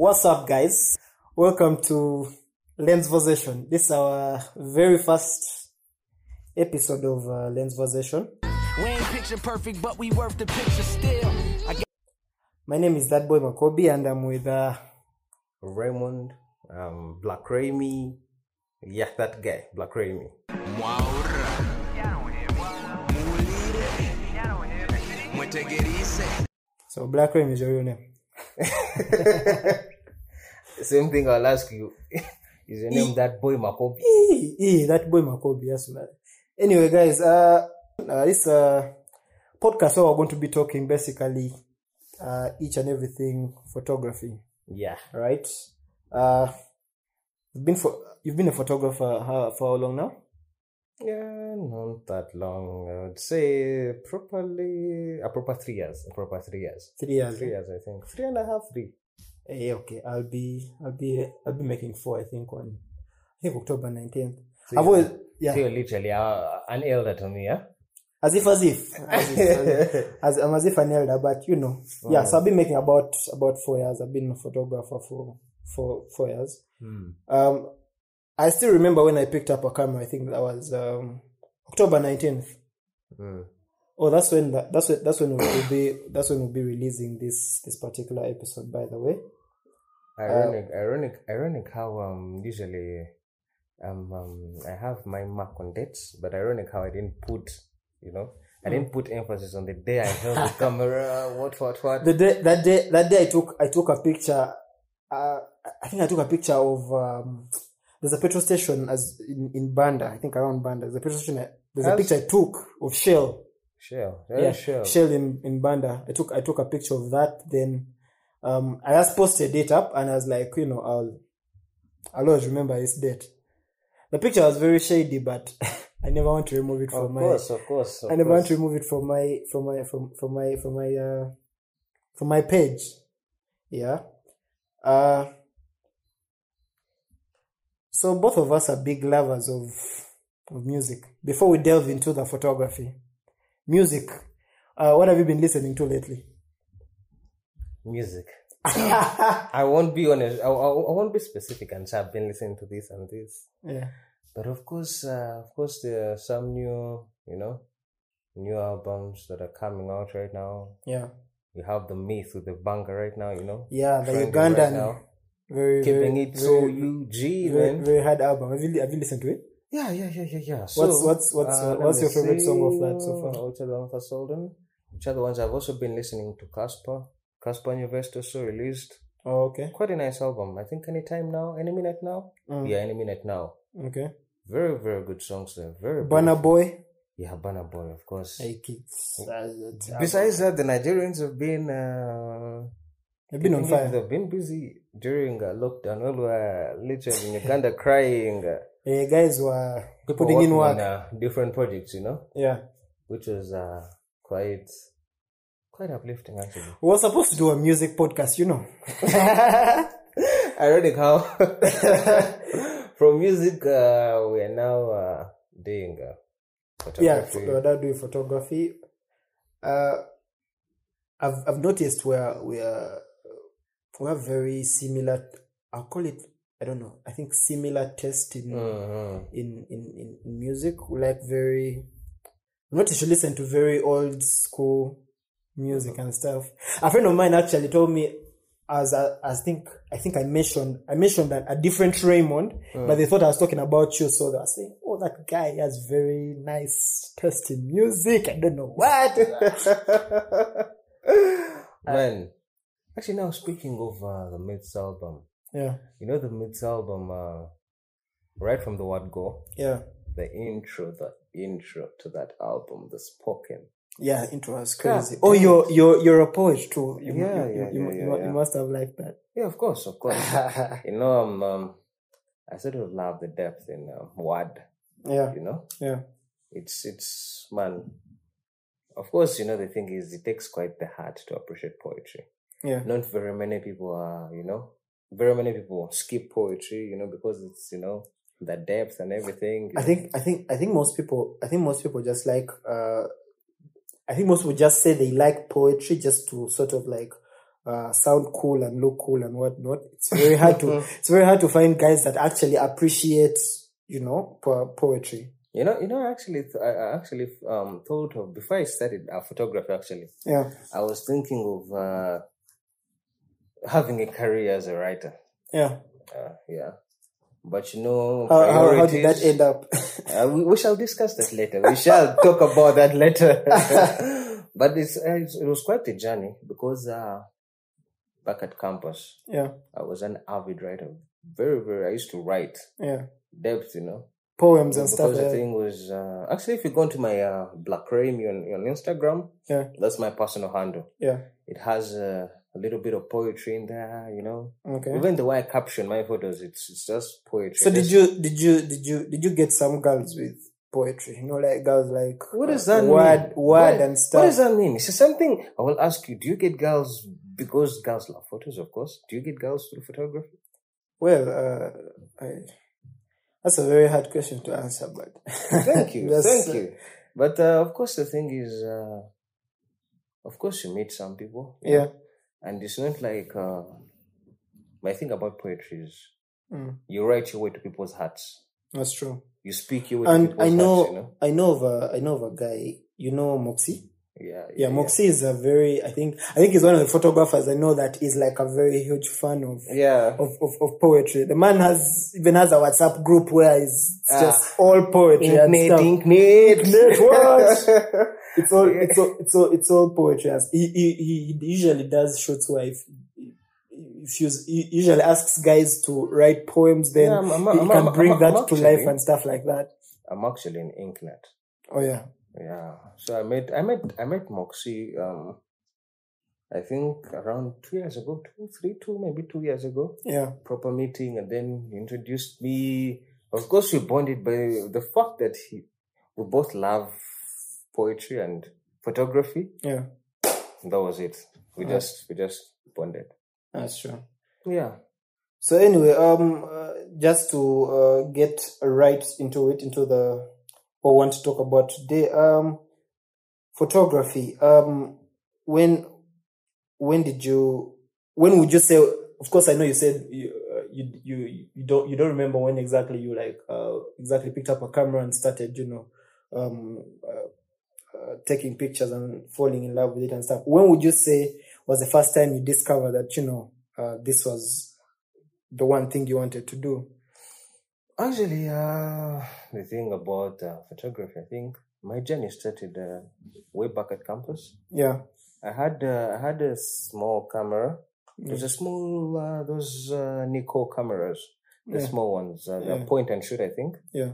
What's up, guys? Welcome to Lens Conversation. This is our very first episode of uh, Lens Conversation. We ain't picture perfect, but we worth the picture still. I got My name is that boy Makobi, and I'm with uh, Raymond, um, Black Ramy. Yeah, that guy, Black Ramy. so Black Ram is your real name. Same thing I'll ask you. Is your name that boy Makobi? That boy Makobi, yes, man. Anyway, guys, uh, uh, this uh, podcast where we're going to be talking basically uh, each and everything photography. Yeah. right? Uh, you've been for you've been a photographer how, for how long now? Yeah, not that long. I would say properly a proper three years. A proper three years. Three years. Three years, I think. Three and a half, three. Eh, okay, I'll be I'll be I'll be making four. I think on I think October nineteenth. I've always yeah, So literally uh, an elder to me, yeah? as if as if as, if, as, if- as I'm as if an elder, but you know, yeah. So I've been making about about four years. I've been a photographer for for four years. Um, I still remember when I picked up a camera. I think that was um October nineteenth. Mm. Oh, that's when that, that's when that's when we'll be that's when we'll be releasing this this particular episode. By the way, Ironic, ironic, ironic how um usually um, um I have my mark on dates, but ironic how I didn't put you know I didn't put emphasis on the day I held the camera. What what what? the day that day that day I took I took a picture. Uh, I think I took a picture of um, there's a petrol station as in, in Banda. I think around Banda. There's a petrol station. There's a picture I took of Shell. Shell, yeah, Shell. Shell in, in Banda. I took I took a picture of that. Then um, I just posted it up, and I was like, you know, I'll I'll always remember this date. The picture was very shady, but I never want to remove it from my Of my. course, of course. Of I never want to remove it from my from my from from my from my uh from my page. Yeah. Uh so both of us are big lovers of of music. Before we delve into the photography, music. Uh, what have you been listening to lately? music. I won't be honest. I, I, I won't be specific and say I've been listening to this and this. yeah. But of course, uh, of course, there are some new, you know, new albums that are coming out right now. Yeah. You have the Mith with the banger right now, you know. Yeah, the Ugandan right now. very Keeping very, it so UG, very, man. very hard album. Have you have you listened to it? Yeah, yeah, yeah, yeah, yeah. What's- what's- what's- uh, what's your favorite song of that so far? uh, Which other ones are sold? Which other ones? I've also been listening to Casper. Casper University also released Oh, okay. quite a nice album. I think any time now, any minute now. Mm. Yeah, any minute now. Okay. Very, very good songs there. Very. Beautiful. Boy. Yeah, Burna Boy, of course. It's, uh, Besides that, the Nigerians have been. Uh, they've been on fire. They've been busy during uh, lockdown. All we were literally in Uganda crying. Uh, Eh, guys were people putting in work. on uh, different projects, you know, Yeah. which was uh, quite quite uplifting actually. We were supposed to do a music podcast, you know. Ironic how from music uh, we are now uh, doing uh, yeah, photography. we're now doing photography. Uh, I've I've noticed where we are we have very similar. I'll call it. I don't know. I think similar taste in Mhm. in, in, in, music. We like very. Noticed you listen to very old school music and stuff. A friend of mine actually told me, as I, as think I think I mentioned I mentioned that a different Raymond, but they thought I was talking about you, so they were saying, "Oh, that guy has very nice taste in music." I don't know what. Man, actually, now speaking of uh, the Miths album, yeah, you know the Miths album, uh, right from the word go, yeah, the intro, the intro to that album, the spoken. yeah. Intro was crazy. Oh, you're you're you're a poet too. You, Yeah, you, yeah, you, yeah, you, yeah, yeah. you must have liked that. Yeah, of course, of course. you know, um, um, I sort of love the depth in um, word. yeah, You know, yeah, it's it's man. Of course, you know the thing is, it takes quite the heart to appreciate poetry. yeah. Not very many people are, you know, very many people skip poetry, you know, because it's you know the depth and everything. I think I think I think most people I think most people just like uh I think most people just say they like poetry just to sort of like uh, sound cool and look cool and whatnot. It's very hard to it's very hard to find guys that actually appreciate you know po- poetry. You know, you know, actually, I I actually um, thought of before I started uh, photography. Actually, Yeah, I was thinking of uh, having a career as a writer. yeah. Uh, yeah, but you know, How, how, how did that end up? Uh, we, we shall discuss that later. We shall talk about that later. but it's, uh, it's, it was quite a journey because uh, back at campus, yeah, I was an avid writer. Very, very. I used to write yeah. depth, you know. Poems and stuff. because the Yeah. thing was uh, actually, if you go into my uh, Black Remy on, on Instagram, yeah, that's my personal handle. yeah. It has uh, a little bit of poetry in there, you know. Okay. Even the way I caption my photos, it's it's just poetry. So did you did you did you did you get some girls with poetry? You know, like girls like What does uh, that word mean? word What- and stuff. What does that mean? It's the same thing. I will ask you: Do you get girls because girls love photos? Of course. Do you get girls through photography? Well, uh, I, that's a very hard question to answer, but Thank you, thank uh, you. But uh, of course, the thing is, uh, of course, you meet some people. Yeah. know, and it's not like. Uh, my thing about poetry is Mm, you write your way to people's hearts. that's true. You speak your way to And people's I know, hearts. You know. I know of a, I know of a guy. You know Moxie. Yeah. Yeah, Moxie is a very. I think. I think he's one of the photographers I know that is like a very huge fan of Yeah. of, of, of poetry. The man has even has a WhatsApp group where it's Ah. just all poetry and Inknet, stuff. Inknet. Inknet, what? It's all it's all it's all it's all poetry. As he, he he usually does shoots where if if you he usually asks guys to write poems, then Yeah, I'm- I'm- he I'm- can bring that to life and stuff like that. I'm actually in Inknet. Oh yeah, Yeah. So I met I met I met Moxie um I think around two years ago, two, three, two, maybe two years ago. yeah, Proper meeting and then he introduced me. Of course we bonded by the fact that he we both love poetry and photography. yeah. That was it. We just we just bonded. That's true. Yeah. So anyway, um, uh, just to uh, get right into it, into the we want to talk about today, um, photography. Um, when when did you? When would you say? Of course, I know you said you uh, you, you you don't you don't remember when exactly you like uh, exactly picked up a camera and started, you know, um, uh, uh, taking pictures and falling in love with it and stuff. When would you say was the first time you discovered that you know uh, this was the one thing you wanted to do? Actually, uh, the thing about uh, photography, I think my journey started uh, way back at campus. Yeah, I had uh, I had a small camera. It was a small uh, those uh, Nikon cameras, the Yeah. small ones, uh, the point and shoot, I think. yeah.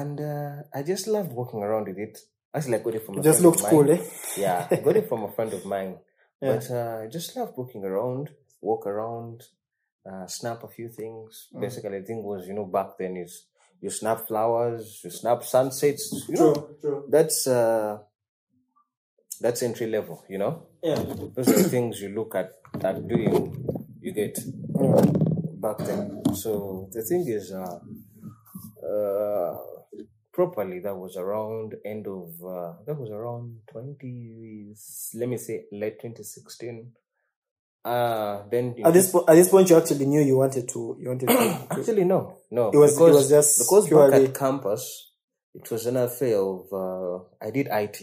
and uh, I just loved walking around with it. Actually, I got it from It a just friend looked of cool, eh? Yeah, I got it from a friend of mine. Yeah. But uh, I just loved walking around, walk around, uh, snap a few things. Mm. Basically, the thing was, you know, back then is you snap flowers, you snap sunsets. You know, True, true. that's uh, that's entry level. You know, Yeah. those are the things you look at at doing. You get Yeah. back then. So the thing is, uh, uh, properly that was around end of uh, that was around twenty. Let me say late twenty sixteen. Uh then At this po- at this point, you actually knew you wanted to. You wanted to. actually no no It was- because, it was just because back purely- at campus it was an affair of uh, I did IT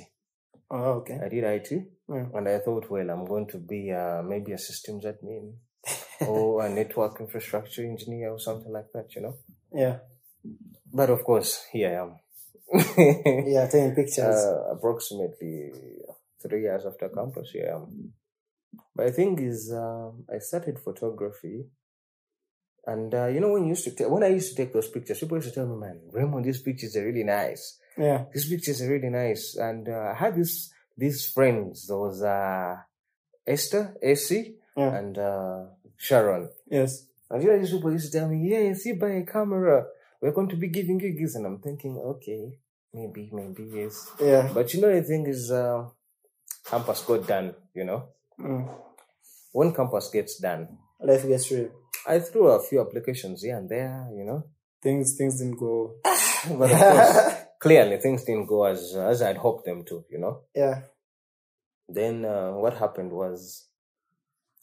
oh, okay. I did IT Yeah. and I thought well I'm going to be uh, maybe a systems admin or a network infrastructure engineer or something like that you know Yeah. But of course, here I am. Yeah. Taking pictures. uh, approximately three years after campus, here I am. But the thing is, um, I started photography, and uh, you know when you used to ta- when I used to take those pictures, people used to tell me, "Man, Raymond, these pictures are really nice. yeah. These pictures are really nice." And uh, I had this these friends. There was uh, Esther, AC, Yeah. and uh, Sharon. Yes. And you know, these people used to tell me, yeah, if you buy a camera, we're going to be giving you gigs. And I'm thinking, okay, maybe, maybe, yes. Yeah. But you know, the thing is, uh, campus got done, you know. Mm. When campus gets done, Life gets real. I threw a few applications here and there, you know. Things things didn't go. But of course, clearly things didn't go as, as I'd hoped them to, you know. Yeah. Then uh, what happened was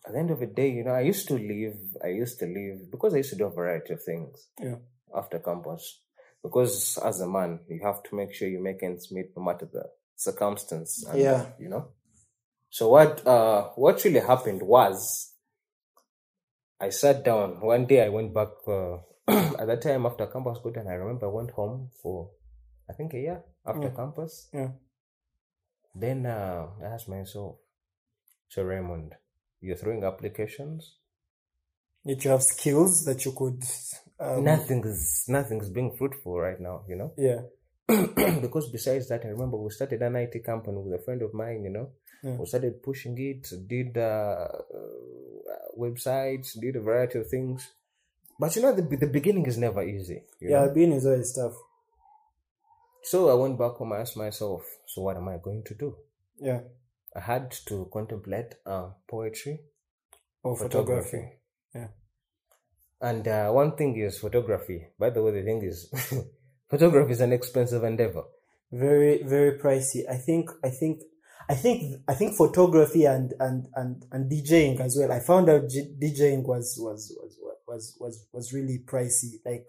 at the end of the day, you know, I used to leave. I used to leave because I used to do a variety of things Yeah. after campus. Because as a man, you have to make sure you make ends meet no matter the circumstance. And, Yeah. You know. So what uh what really happened was I sat down one day. I went back uh, at that time after campus good, and I remember I went home for I think a year after Yeah. campus. Yeah. Then uh, I asked myself, so Raymond, you're throwing applications. That you have skills that you could. Um, nothing's nothing's being fruitful right now, you know. Yeah. because besides that, I remember we started an IT company with a friend of mine, you know. Yeah. We started pushing it, did uh, uh, websites, did a variety of things. But you know, the, the beginning is never easy. You Yeah. know? Being is always tough. So I went back home. I asked myself, so what am I going to do? Yeah. I had to contemplate uh, poetry, Or photography. Yeah. And uh, one thing is photography. By the way, the thing is, photography is an expensive endeavor. very very pricey i think i think i think i think photography and and and, and djing as well. I found out G- djing was was was was was was really pricey. Like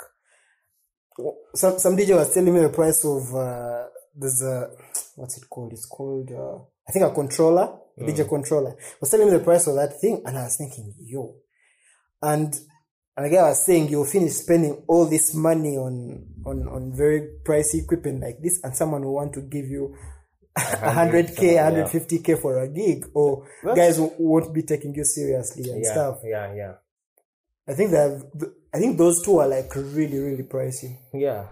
some some dj was telling me the price of uh there's a what's it called? It's called uh i think a controller a dj controller was telling me the price of that thing. And i was thinking yo. And and again, I was saying you'll finish spending all this money on on on very pricey equipment like this, and someone will want to give you a hundred k, hundred fifty k for a gig, or guys who won't be taking you seriously and Yeah, stuff. yeah, yeah, I think that I think those two are like really really pricey, yeah.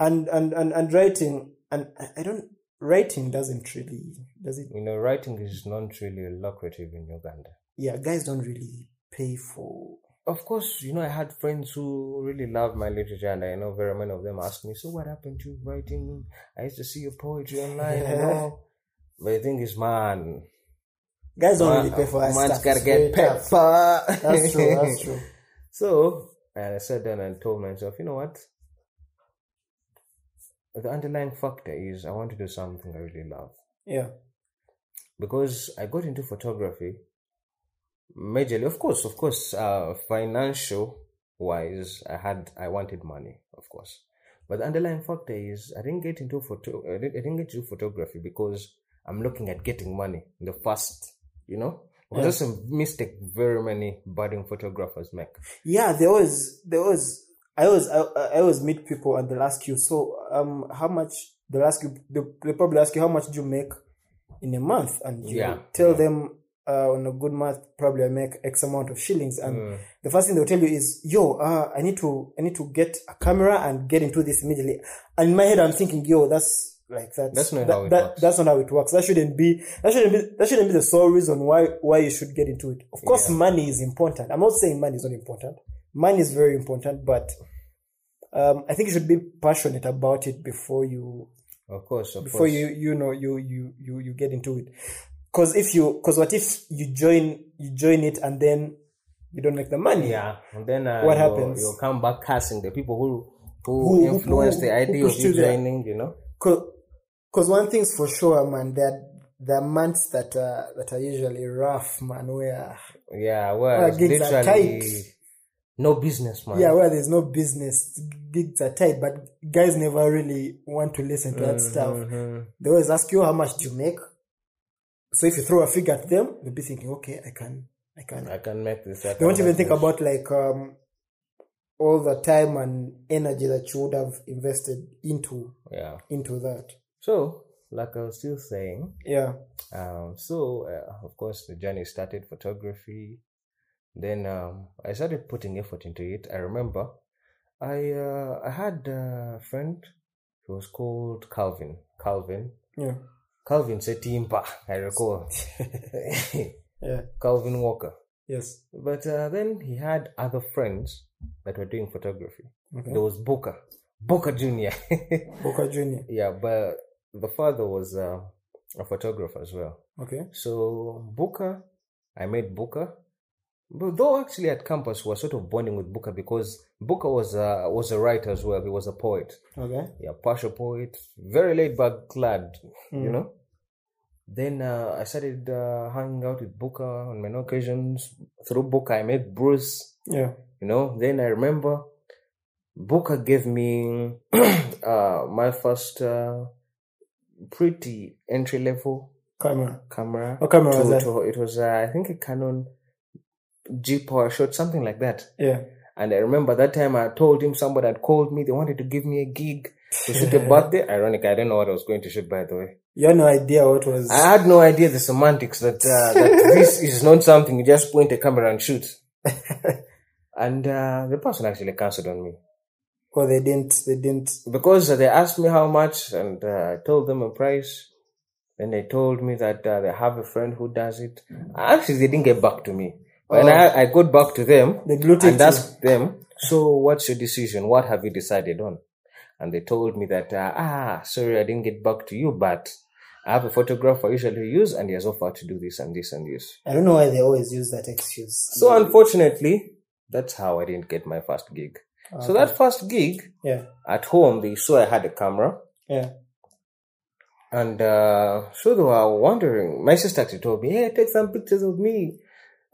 and and and and writing and I- I don't writing doesn't really does it? You know, writing is not really lucrative in Uganda. Yeah, guys don't really pay for. Of course, you know, I had friends who really love my literature, and I know very many of them asked me, "So, what happened to writing? I used to see your poetry online and all." But the thing is, man, Guys don't man really pay for that Man's gotta get pepper. That's true. That's true. So and I sat down and told myself, you know what? The underlying factor is I want to do something I really love. Yeah. Because I got into photography majorly, of course, of course, uh, financial wise, I had, I wanted money, of course. But the underlying factor is I didn't get into photo, I didn't, I didn't get into photography because I'm looking at getting money in the first, you know? Because that's a mistake very many budding photographers make. Yeah, there was there was I always, I, I always meet people and they'll ask you, so, um, how much, they'll ask you, they'll, probably ask you, how much do you make in a month? And you Yeah, tell them, uh, on a good month, probably I make X amount of shillings. And Mm. the first thing they'll tell you is, yo, uh, I need to, I need to get a camera and get into this immediately. And in my head, I'm thinking, yo, that's, like that's That's not that, how it that- works. That's not how it works. That shouldn't be. That shouldn't be. That shouldn't be the sole reason why why you should get into it. Of course, money is important. I'm not saying money is not important. Money is very important, but um, I think you should be passionate about it before you Of course, of before course. you you know you you you you get into it. Because if you because what if you join you join it and then you don't make the money? Yeah, and then uh, What you'll- happens? You'll come back cursing the people who who, Who- influenced who- the idea of you there? joining. You know. Because one thing's for sure, man, there are months that are that are usually rough, man. Where Yeah, well, Well, gigs are tight. no business, man. yeah, where there's no business, gigs are tight, but guys never really want to listen to that stuff. Mhm. They always ask you how much do you make. So if you throw a figure at them, they'll be thinking, okay, I can, I can. I can make this. I They won't even think this. about like um all the time and energy that you would have invested into Yeah. into that. So, like I was still saying, Yeah, um, so uh, of course the journey started photography. Then um, I started putting effort into it. I remember I uh, I had a friend who was called Calvin. Calvin. yeah, Calvin Setimpa, I recall. yeah, Calvin Walker. yes. But uh, then he had other friends that were doing photography. Okay. There was Booker. Booker Jr. Boca Junior. yeah, but the father was uh, a photographer as well. Okay. So Booker, I met Booker. But though actually at campus we were sort of bonding with Booker because Booker was a, was a writer as well. He was a poet. Okay. Yeah, partial poet, very laid back lad, you know. then uh, I started uh, hanging out with Booker on many occasions. Through Booker, I met Bruce. Yeah. You know, then I remember Booker gave me uh, my first uh, pretty entry level Camera. camera. What camera to- was that? to- it was, uh, I think, a Canon G PowerShot, something like that. Yeah. And I remember that time I told him somebody had called me. They wanted to give me a gig to shoot a birthday. Ironic, I didn't know what I was going to shoot, by the way. You had no idea what was. I had no idea the semantics that, uh, that this is not something you just point a camera and shoot. and uh, the person actually cancelled on me Well, they didn't. They didn't. because they asked me how much, and uh, I told them a price. Then they told me that uh, they have a friend who does it. Actually, they didn't get back to me. When Oh. I, I got back to them, They and you. asked them, "So, what's your decision? What have you decided on?" And they told me that, uh, "Ah, sorry, I didn't get back to you, but I have a photographer I usually use, and he has offered to do this and this and this." I don't know why they always use that excuse. So, unfortunately, that's how I didn't get my first gig. So that first gig yeah. at home, they saw I had a camera, Yeah. and uh, so they were wondering. My sister actually told me, "Hey, take some pictures of me."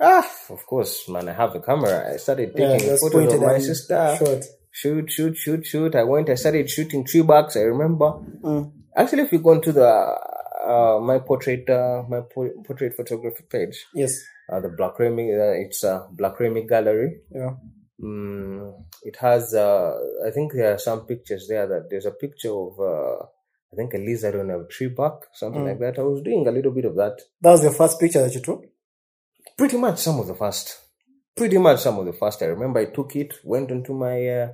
Ah, of course, man. I have a camera. I started Yeah. taking Just photos of my sister. short. shoot, shoot, shoot, shoot. I went, I started shooting tree barks. I remember. Mm. Actually, if you go into the uh, my portrait, uh, my po- portrait photography page, Yes. uh, the Black Remy, uh, it's a Black Remy gallery. Yeah. Mm, it has, uh, I think there are some pictures there that there's a picture of, uh, I think a lizard on a tree bark, something Mm. like that. I was doing a little bit of that. That was your first picture that you took. Pretty much some of the first. Pretty much some of the first. I remember I took it, went onto my uh,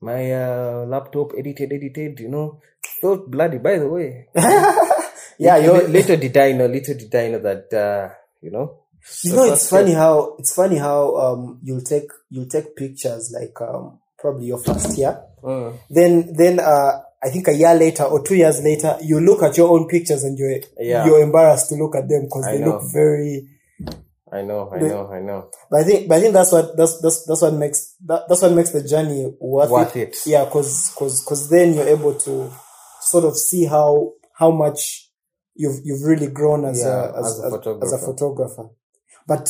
my uh, laptop, edited, edited. You know, felt bloody. By the way, Yeah. little, You're, little did I know, little did I know that uh, you know. you know, it's funny how it's funny how um you'll take you'll take pictures like um probably your first year. Mm, Then then uh I think a year later or two years later you look at your own pictures and you're Yeah. you're embarrassed to look at them because they know. look very. I know, I The- know, I know. But I think but I think that's what that's that's that's what makes that, that's what makes the journey worth, Worth it. it. Yeah, because because because then you're able to sort of see how how much you've you've really grown as Yeah, a as, as a as, as a photographer. photographer. But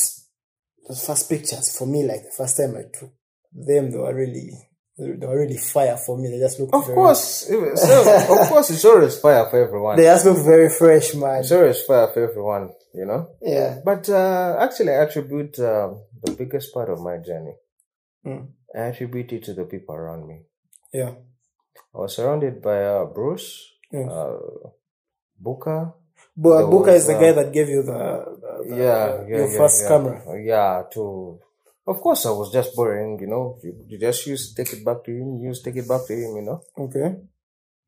the first pictures for me, like the first time I took them, they were really they were really fire for me. They just looked Of very, course, so, of course, it's always fire for everyone. they just look very fresh, man. It's always fire for everyone, you know. Yeah. But uh, actually, I attribute uh, the biggest part of my journey. Mm. I attribute it to the people around me. Yeah. I was surrounded by uh, Bruce, Yeah. uh, Booker. But Booker is the uh, guy that gave you the, the, the- yeah, yeah, your yeah, first camera. Yeah, to of course I was just boring, you know. You, you just use take it back to him, You use take it back to him, you know. Okay.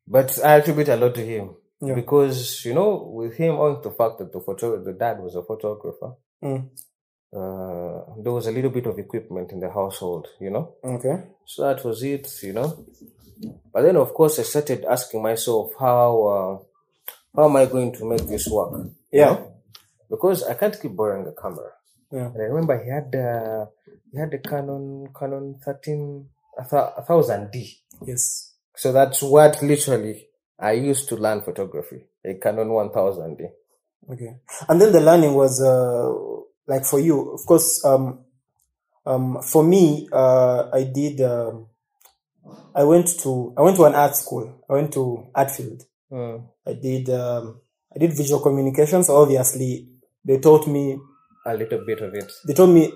But I attribute a lot to him Yeah. because you know, with him on the fact that the photo, the dad was a photographer. Mm. Uh, there was a little bit of equipment in the household, you know. Okay. So that was it, you know. But then, of course, I started asking myself, how uh, how am I going to make this work? you Yeah. know? Because I can't keep borrowing a camera. Yeah. And I remember he had uh, he had the Canon Canon thirteen a thou- a thousand D. Yes. So that's what literally I used to learn photography. A Canon one thousand D. Okay. And then the learning was uh like for you, of course. Um, um, for me, uh, I did. Um, I went to I went to an art school. I went to Artfield. Mm. I did. Um, I did visual communications. Obviously, they taught me. A little bit of it. They told me.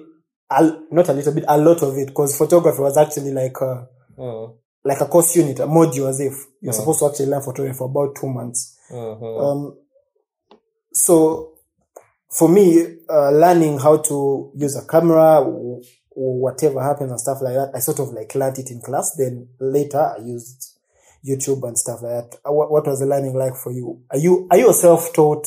A, not a little bit, a lot of it, because photography was actually like a, Mm. like a course unit, a module, as if you're Mm. supposed to actually learn photography for about two months. Mhm. Um, so for me, uh, learning how to use a camera or, or whatever happens and stuff like that, I sort of like learned it in class. Then later I used YouTube and stuff like that. Uh, What, what was the learning like for you? Are you, are you self-taught?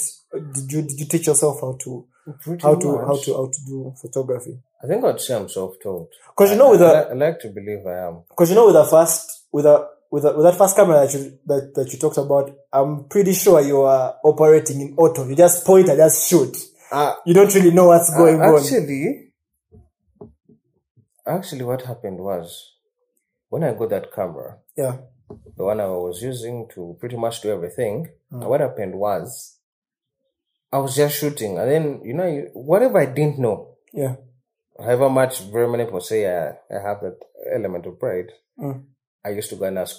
Did you, did you teach yourself how to, Pretty how to, how to, how to do photography? I think I'd say I'm self-taught. Cause you know with I, the, I, like to believe I am. Because you know, with the first, with the with the, with that first camera that you that, that you talked about, I'm pretty sure you are operating in auto. You just point and just shoot. Uh, You don't really know what's going on. actually, actually, what happened was when I got that camera, Yeah. the one I was using to pretty much do everything. Mm. What happened was I was just shooting, and then you know, you- whatever I didn't know, Yeah. however much very many people say I, I have that element of pride, Mm. I used to go and ask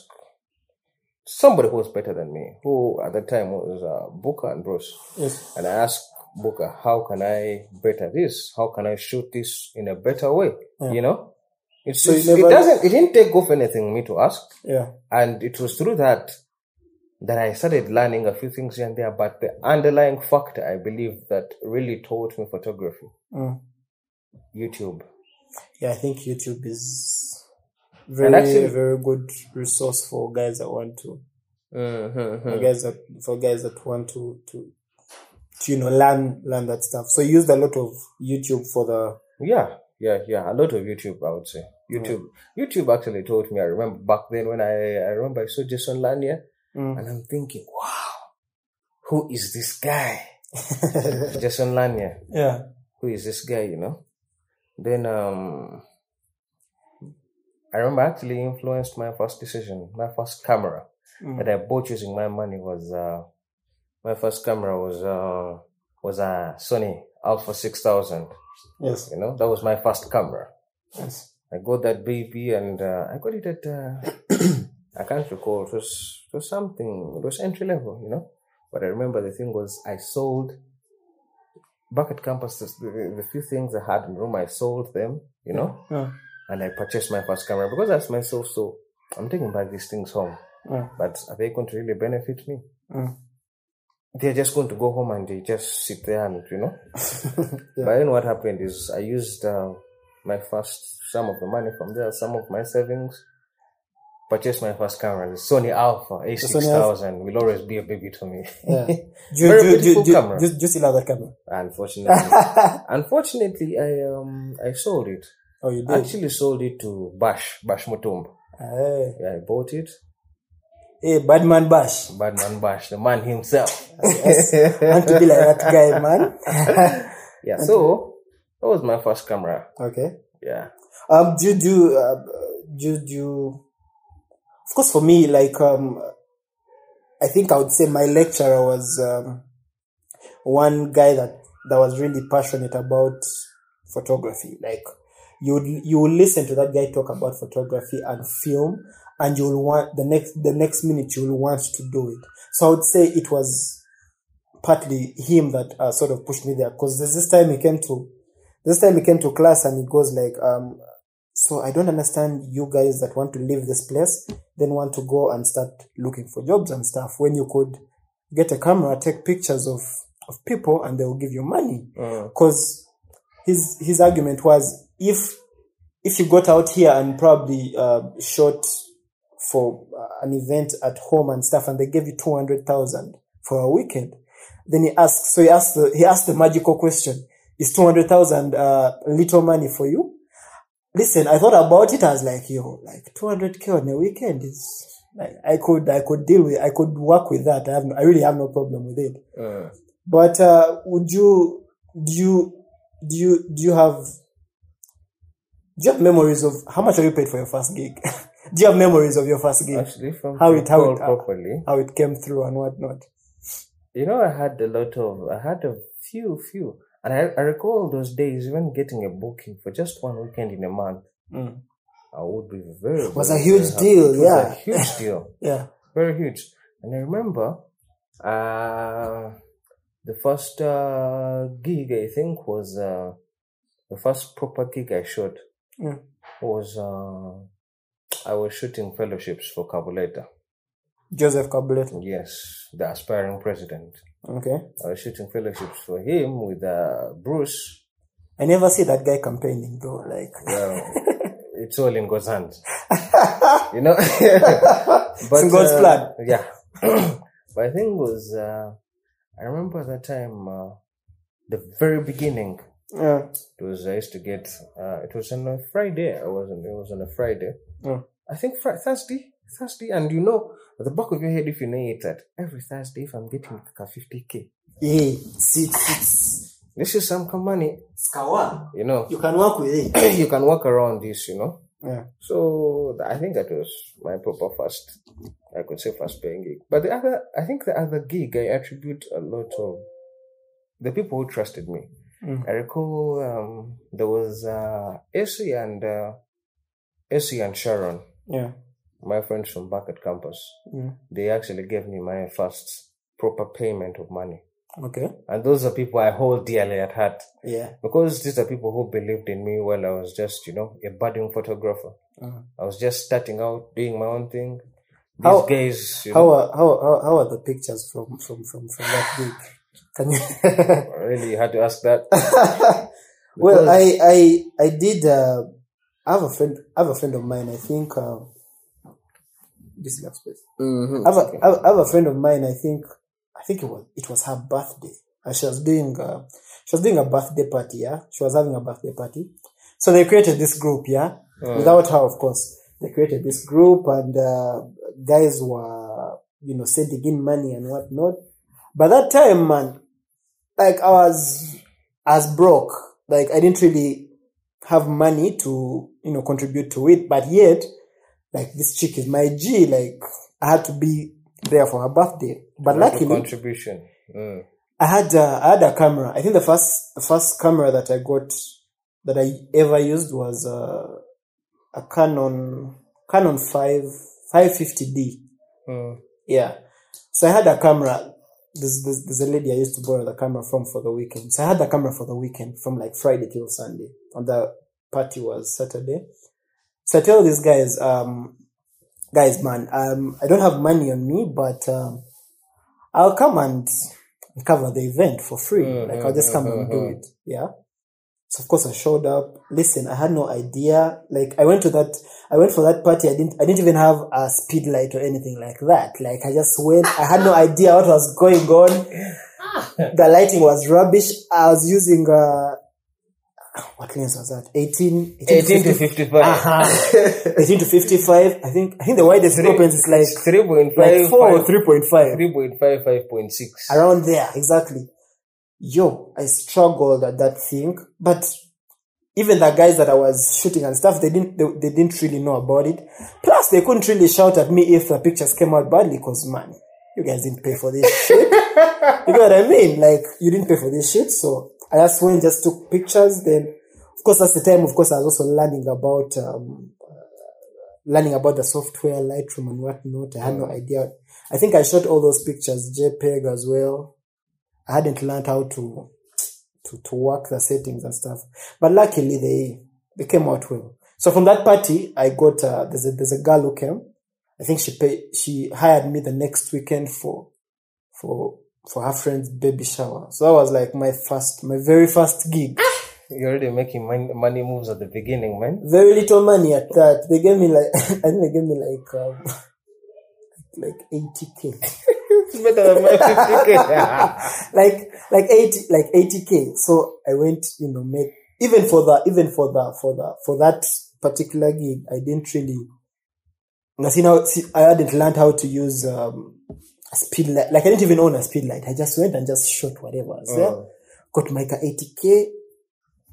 somebody who was better than me, who at the time was uh, Booker and Bruce. Yes. And I asked Booker, how can I better this? How can I shoot this in a better way? Yeah. You know? It's, So it doesn't, it didn't take off anything me to ask. Yeah. And it was through that that I started learning a few things here and there. But the underlying factor, I believe, that really taught me photography, Mm. YouTube. Yeah, I think YouTube is very actually- very good resource for guys that want to Mm-hmm. for guys that for guys that want to to, to you know learn learn that stuff. So you used a lot of YouTube for the Yeah, yeah, yeah. A lot of YouTube, I would say. YouTube, YouTube actually taught me. I remember back then when I, I remember I saw Jason Lanier, Mm. and I'm thinking, wow, who is this guy? Jason Lanier. yeah Who is this guy? You know. Then um, I remember actually influenced my first decision. My first camera Mm. that I bought using my money was uh, my first camera was uh, was a Sony Alpha six thousand. yes You know, that was my first camera. yes I got that baby and uh, I got it at, uh, I can't recall, it was, it was something, it was entry level, you know. But I remember the thing was I sold, back at campus, the, the, few things I had in the room, I sold them, you know, yeah and I purchased my first camera because that's myself, so I'm taking back these things home. yeah But are they going to really benefit me? Mm. They're just going to go home and they just sit there and, you know, Yeah. but then what happened is I used uh, my first some of the money from there, some of my savings, purchased my first camera, the Sony Alpha A six thousand. Will always be a baby to me. yeah. Do, you- Very do, you- do, beautiful do, camera. do, you- do you still have that camera? unfortunately, unfortunately, I um I sold it. Oh, you did. Actually, sold it to Bash Bash Mutumba. Hey, Yeah, I bought it. hey, Badman Bash. Badman Bash, the man himself. Yes. Want to be like that guy, man. yeah, so that was my first camera. okay. Yeah. Um, do you do, uh, do you, do of course, for me, like, um, I think I would say my lecturer was, um, one guy that, that was really passionate about photography. Like, you would, you will listen to that guy talk about photography and film, and you'll want, the next, the next minute you'll want to do it. So I would say it was partly him that uh, sort of pushed me there, because this time he came to, this time he came to class and he goes like, um, so I don't understand you guys that want to leave this place, then want to go and start looking for jobs and stuff when you could get a camera, take pictures of, of people and they will give you money. Mm. Cause his, his argument was if, if you got out here and probably, uh, shot for uh, an event at home and stuff and they gave you 200,000 for a weekend, then he asked, so he asked the, he asked the magical question, is 200,000 uh, little money for you? Listen, I thought about it. I was like, yo, like 200k on a weekend is like, I could, I could deal with, I could work with that. I have, no, I really have no problem with it. Mm. But, uh, would you, do you, do you, do you have, do you have memories of how much have you paid for your first gig? do you have memories of your first gig? Actually, I'm How it- how it- uh, properly, How it came through and whatnot? You know, I had a lot of, I had a few, few. And I, I recall those days, even getting a booking for just one weekend in a month, Mm. I would be very, Was very, a huge very happy. deal, It was yeah. a huge deal. Yeah. Very huge. And I remember, uh, the first, uh, gig I think was, uh, the first proper gig I shot Yeah. was, uh, I was shooting fellowships for Kabuleta. Joseph Kabuleta. Yes, the aspiring president. Okay. I was shooting fellowships for him with uh, Bruce. I never see that guy campaigning though. Like, Well, it's all in God's hands, you know. but in God's uh, plan. yeah. but I think it was. Uh, I remember that time, uh, the very beginning. yeah. It was I used to get. Uh, it was on a Friday. I wasn't. It was on a Friday. Mm. I think Fri Thursday. Thursday, and you know, at the back of your head, if you know it, that every Thursday, if I'm getting like a 50k, Yeah. It's, this is some money, it's kawa. you know. You can work with it. you can work around this, you know. Yeah. So I think that was my proper first, I could say first paying gig. But the other, I think the other gig, I attribute a lot of the people who trusted me. I recall um, there was uh, Essie and uh, Essie and Sharon, Yeah. My friends from back at campus. Mm. They actually gave me my first proper payment of money, Okay. and those are people I hold dearly at heart Yeah. because these are people who believed in me while I was just, you know, a budding photographer. Uh, I was just starting out doing my own thing. These How- guys, how know, are how, how how are the pictures from from from from that gig? Can you? really you had to ask that. well, I I I did. Uh, I have a friend. I have a friend of mine. I think. Uh, this is space. Mhm. I have, a, I have- I have a friend of mine. I think. I think it was it was her birthday, and she was doing. Uh, she was doing a birthday party. Yeah, she was having a birthday party. So they created this group. Yeah, without her, of course. They created this group, and uh, guys were you know sending in money and whatnot. By that time, man, like I was as broke. Like I didn't really have money to you know contribute to it, but yet, like this chick is my G. Like I had to be there for her birthday. But Like a luckily, contribution. Mm. I had uh, I had a camera. I think the first the first camera that I got that I ever used was uh, a Canon Canon five five fifty D. Mm. Yeah. So I had a camera. There's, there's, there's a lady I used to borrow the camera from for the weekend. So I had the camera for the weekend from like Friday till Sunday. And the party was Saturday. So I tell these guys, um, guys, man, um, I don't have money on me, but, um, I'll come and cover the event for free. Mm, like I'll just mm, come mm, and do mm. it. Yeah. So of course I showed up. Listen, I had no idea. Like I went to that, I went for that party. I didn't, I didn't even have a speed light or anything like that. Like I just went. I had no idea what was going on. The lighting was rubbish. I was using uh, what lens was that? 18, 18 to 55. Uh-huh. 18 to 55. I think, I think the widest it opens is like, 3.5, like 4 or 3.5 3.5, 5.6. around there exactly yo i struggled at that thing but even the guys that i was shooting and stuff they didn't they, they didn't really know about it plus they couldn't really shout at me if the pictures came out badly because man you guys didn't pay for this shit you know what i mean like you didn't pay for this shit so i just went just took pictures then of course that's the time of course i was also learning about um learning about the software lightroom and whatnot i had no idea i think i shot all those pictures jpeg as well I hadn't learned how to to to work the settings and stuff. But luckily they they came out well. So from that party, I got uh, there's a there's a girl who came. I think she paid she hired me the next weekend for for for her friend's baby shower. So that was like my first my very first gig. You're already making money, money moves at the beginning, man. Very little money at that. They gave me like I think they gave me like um, like eighty k. It's better than my 50k. like like 80 like 80k so i went you know make, even for the even for the for the for that particular gig i didn't really now see now see, i hadn't learned how to use um a speed light like i didn't even own a speed light i just went and just shot whatever was there Oh. got my car 80k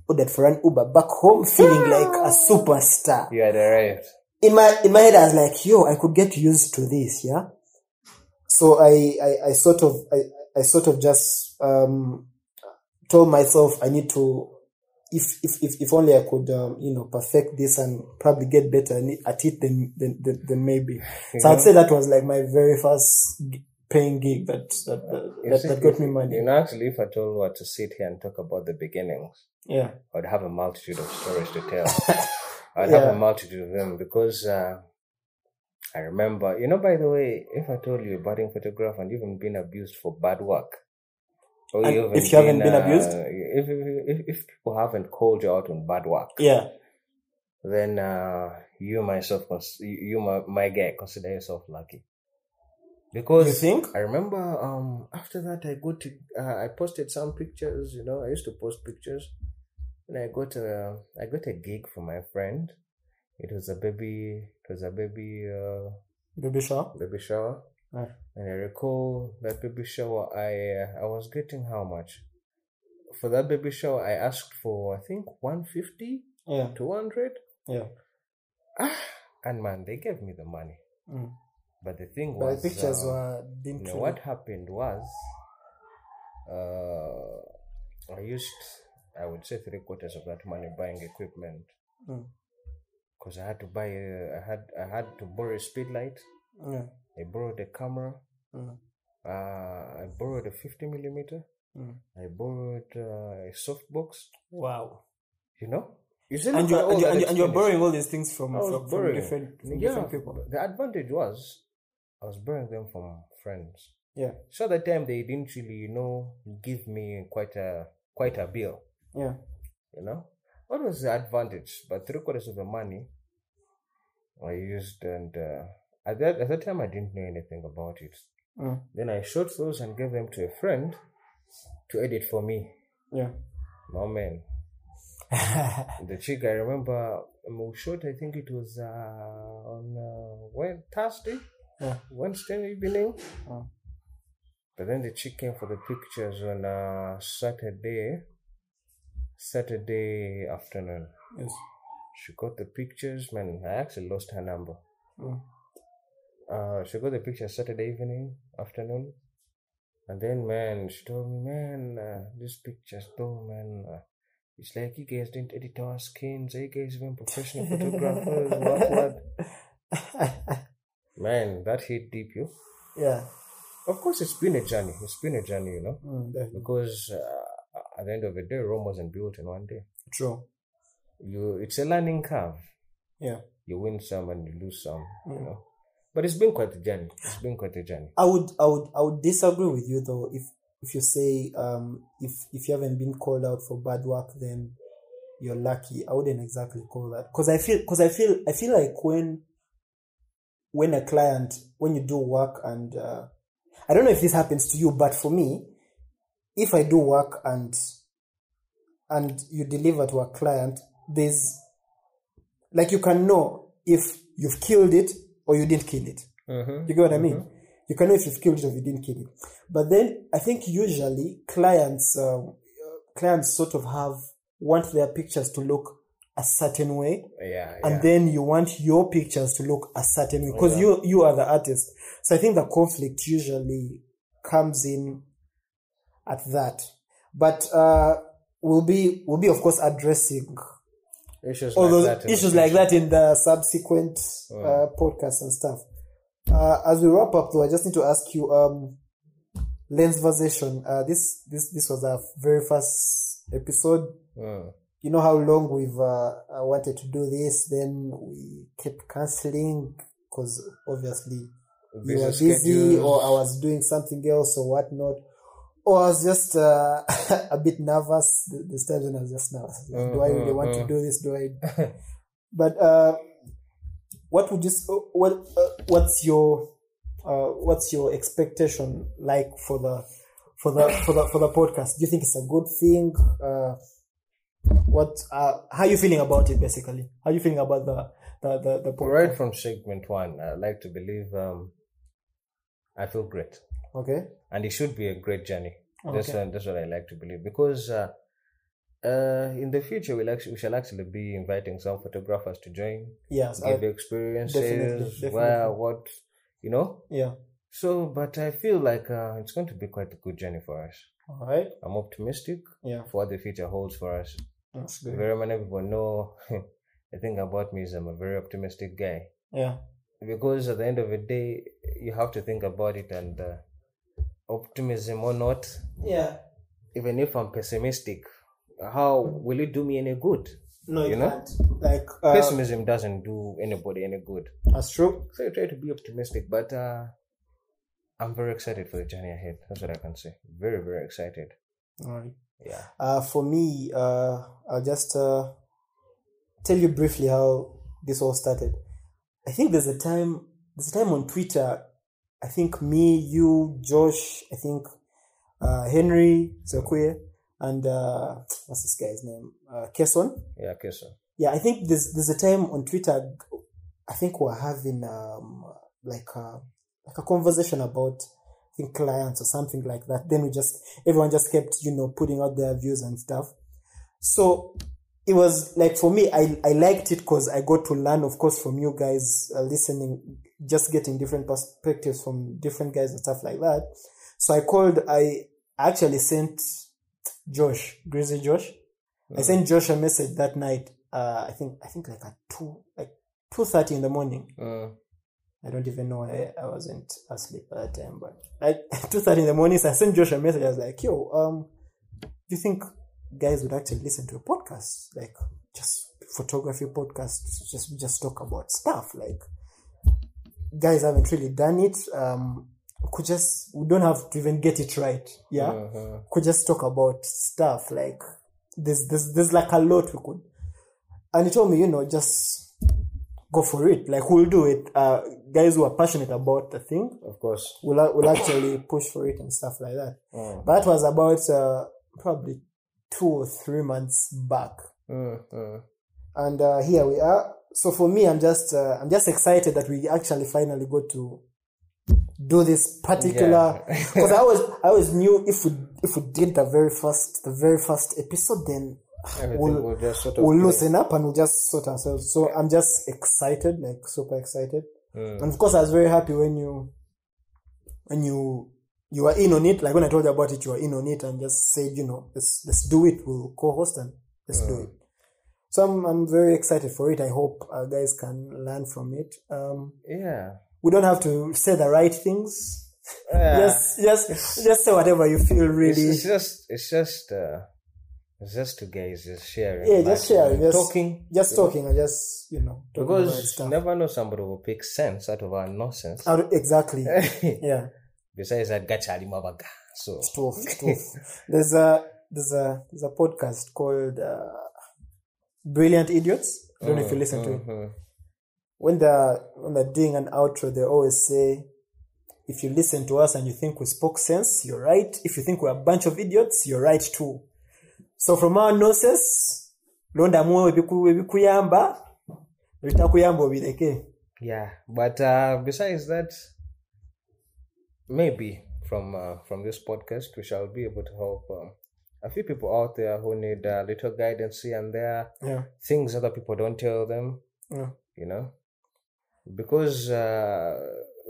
ordered for an uber back home feeling like a superstar you had arrived. in my in my head, I was like, "Yo, I could get used to this." Yeah. So I I, I sort of I, I sort of just um told myself I need to if if if, if only I could um, you know perfect this and probably get better at it then then then, then maybe. So I'd say that was like my very first g- paying gig that that that, that, see, that got me money. You know, actually, if I told you to sit here and talk about the beginnings, Yeah. I'd have a multitude of stories to tell. I'd have a multitude of them because uh, I remember, you know, by the way, if I told you a budding photographer and you've even been abused for bad work, or And you've if you haven't been uh, abused? if, if, if, if people haven't called you out on bad work, Yeah. then uh, you myself, you, you my, my guy, consider yourself lucky. Because You think? I remember um after that I got to uh, I posted some pictures. You know, I used to post pictures, and I got a I got a gig for my friend. It was a baby. It was a baby uh, Baby shower. baby shower, and I recall that baby shower. I uh, I was getting how much for that baby shower? I asked for I think one fifty, Yeah. two hundred, Yeah. Ah, and man, they gave me the money. Mm. But the thing But was, the pictures uh, were didn't you know, what happened was, uh, I used, I would say, three quarters of that money buying equipment. Mm. Because I had to buy, a, I had, I had to borrow a speed light. Yeah. I borrowed a camera. Mm. Uh, I borrowed a 50 millimeter. Mm. I borrowed uh, a softbox. Wow. You know, you see, And you're, and, you're, and, you're, and you're borrowing all these things from, from, from different, from yeah, different people. The advantage was I was borrowing them from friends. Yeah. So at the time they didn't really, you know, give me quite a quite a bill. Yeah. You know, what was the advantage? But three quarters of the money I used, and uh, at that at that time I didn't know anything about it. Mm. Then I shot those and gave them to a friend to edit for me. Yeah. No man, the chick I remember um, we shot. I think it was uh, on uh, when Thursday, Yeah. Wednesday evening. Oh. But then the chick came for the pictures on uh, Saturday, Saturday afternoon. Yes. She got the pictures. Man, I actually lost her number. Mm. Uh, she got the pictures Saturday evening, afternoon. And then, man, she told me, man, uh, these pictures, though, man, uh, it's like you guys didn't edit our skins. You guys even professional photographers, what, what. Man, that hit deep, you. yeah. Of course, it's been a journey. It's been a journey, you know, Mm, because uh, at the end of the day, Rome wasn't built in one day. True. You, it's a learning curve. Yeah. You win some and you lose some, you Mm. know. But it's been quite a journey. It's been quite a journey. I would, I would, I would disagree with you though. If, if you say, um, if, if you haven't been called out for bad work, then you're lucky. I wouldn't exactly call that because I feel, because I feel, I feel like when, when a client, when you do work and, uh, I don't know if this happens to you, but for me, if I do work and, and you deliver to a client, there's, like you can know if you've killed it or you didn't kill it. Mm-hmm. You get what I mean? You can know if you've killed it or you didn't kill it. But then I think usually clients, uh, clients sort of have want their pictures to look a certain way, Yeah, and yeah. then you want your pictures to look a certain way because you you are the artist. So I think the conflict usually comes in at that. But uh, we'll be we'll be of course addressing issues all like those that. issues like that in the subsequent uh, podcasts and stuff. Uh, as we wrap up, though, I just need to ask you, um, lens versation. Uh, this this this was our very first episode. You know how long we've uh, uh, wanted to do this. Then we kept canceling because obviously we were busy, or I was doing something else or whatnot. Or I was just uh, a bit nervous. Th- There's times when I was just nervous. Like, do I really want to Mhm, do this? Do I? but uh, what would you? uh, What uh, What's your uh, What's your expectation like for the for the for the for the podcast? Do you think it's a good thing? What? Uh, how are you feeling about it? Basically, how are you feeling about the the the, the podcast? Right from segment one, I like to believe um, I feel great. Okay. and it should be a great journey. That's Okay. what, that's what I like to believe because uh, uh, in the future we'll actually, we shall actually be inviting some photographers to join, Yes. give I, experiences, definitely, where what you know. yeah. So, but I feel like uh, it's going to be quite a good journey for us. All right. I'm optimistic Yeah. for what the future holds for us. That's good. Very many people know the thing about me is I'm a very optimistic guy Yeah. because at the end of the day you have to think about it and uh, optimism or not Yeah. even if I'm pessimistic, how will it do me any good? No, You you, know? can't. Like uh, Pessimism doesn't do anybody any good. that's true. So I try to be optimistic, but uh, I'm very excited for the journey ahead. That's what I can say. Very, very excited. All right. Yeah. Uh, for me, uh, I'll just uh, tell you briefly how this all started. I think there's a time. There's a time on Twitter. I think me, you, Josh. I think uh, Henry Zakuye and uh, what's this guy's name? Uh, Kesson. Yeah, so. Yeah, I think there's there's a time on Twitter. I think we're having um like a like a conversation about I think clients or something like that. Then we just everyone just kept you know putting out their views and stuff. So it was like for me, I I liked it because I got to learn, of course, from you guys uh, listening, just getting different perspectives from different guys and stuff like that. So I called. I actually sent Josh, Grizzly Josh. I sent Josh a message that night. Uh, I think I think like at two like two thirty in the morning. Mm. I don't even know. I, I wasn't asleep at that time, but like two thirty in the morning, so I sent Josh a message. I was like, "Yo, um, do you think guys would actually listen to a podcast like just photography podcast? Just just talk about stuff like guys haven't really done it. Um, could just we don't have to even get it right. Yeah, Mhm. could just talk about stuff like there's there's there's like a lot we could. And he told me, you know, just go for it. Like we'll do it. Uh, guys who are passionate about the thing Of course. will will actually push for it and stuff like that. Mm. But that was about uh, probably two or three months back, Mm, mm. and uh, here we are. So for me, I'm just uh, I'm just excited that we actually finally got to do this particular Yeah. because I was I always knew if we if we did the very first the very first episode then we'll, will just sort of. we'll loosen up and we'll just sort ourselves. So I'm just excited, like super excited. Mm. And of course, I was very happy when you, when you, you were in on it. Like when I told you about it, you were in on it and just said, you know, let's let's do it. We'll co-host and let's do it. So I'm I'm very excited for it. I hope uh, guys can learn from it. Um, Yeah. we don't have to say the right things. Yeah. Just just just say whatever you feel It's, really. it's just, it's just, uh, it's just two guys just sharing. yeah, just sharing. just talking. just talking and just you know Because you never know somebody will pick sense out of our nonsense. Out- exactly. yeah. Besides that, gachali mabaga. So, Tough, tough. There's a there's a there's a podcast called uh, Brilliant Idiots. I don't know if you listen to it. Mhm. When they're when they're doing an outro, they always say, "If you listen to us and you think we spoke sense, you're right. If you think we're a bunch of idiots, you're right too." So from our nonsense, londa mu ebiku- ebikuyamba ebitakuyamba obireke. yeah. But uh, besides that, maybe from uh, from this podcast, we shall be able to help um, a few people out there who need a little guidance here and there, Yeah, things other people don't tell them. yeah, you know because uh,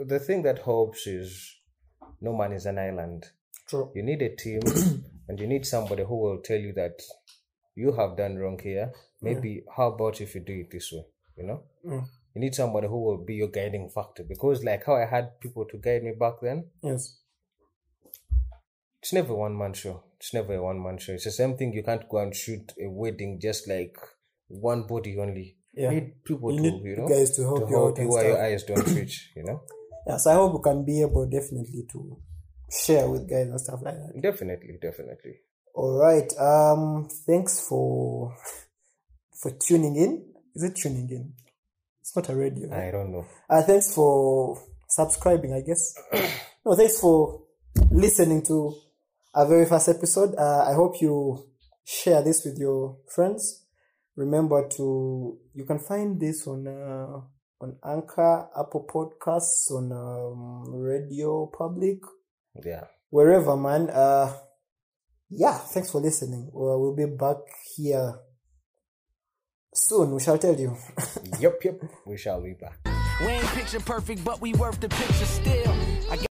the thing that helps is no man is an island true. you need a team and you need somebody who will tell you that you have done wrong here. Maybe how about if you do it this way you know? Mm. you need somebody who will be your guiding factor. Because like how i had people to guide me back then Yes, it's never a one man show. It's never a one man show. It's the same thing. You can't go and shoot a wedding just like one body only. Yeah. you need people You to need you know guys to help you out you where your eyes don't reach you know? Yeah. So I hope we can be able definitely to share with guys and stuff like that. Definitely, definitely. All right. Um. Thanks for for tuning in. Is it tuning in? It's not a radio. I don't know. Uh, thanks for subscribing. I guess. no, thanks for listening to our very first episode. Uh, I hope you share this with your friends. Remember to you can find this on uh, on Anchor, Apple Podcasts, on um, Radio Public Yeah. wherever, man. Uh, yeah, thanks for listening. Well, we'll be back here soon. We shall tell you. yep, yep. We shall be back. We ain't picture perfect, but we worth the picture still. I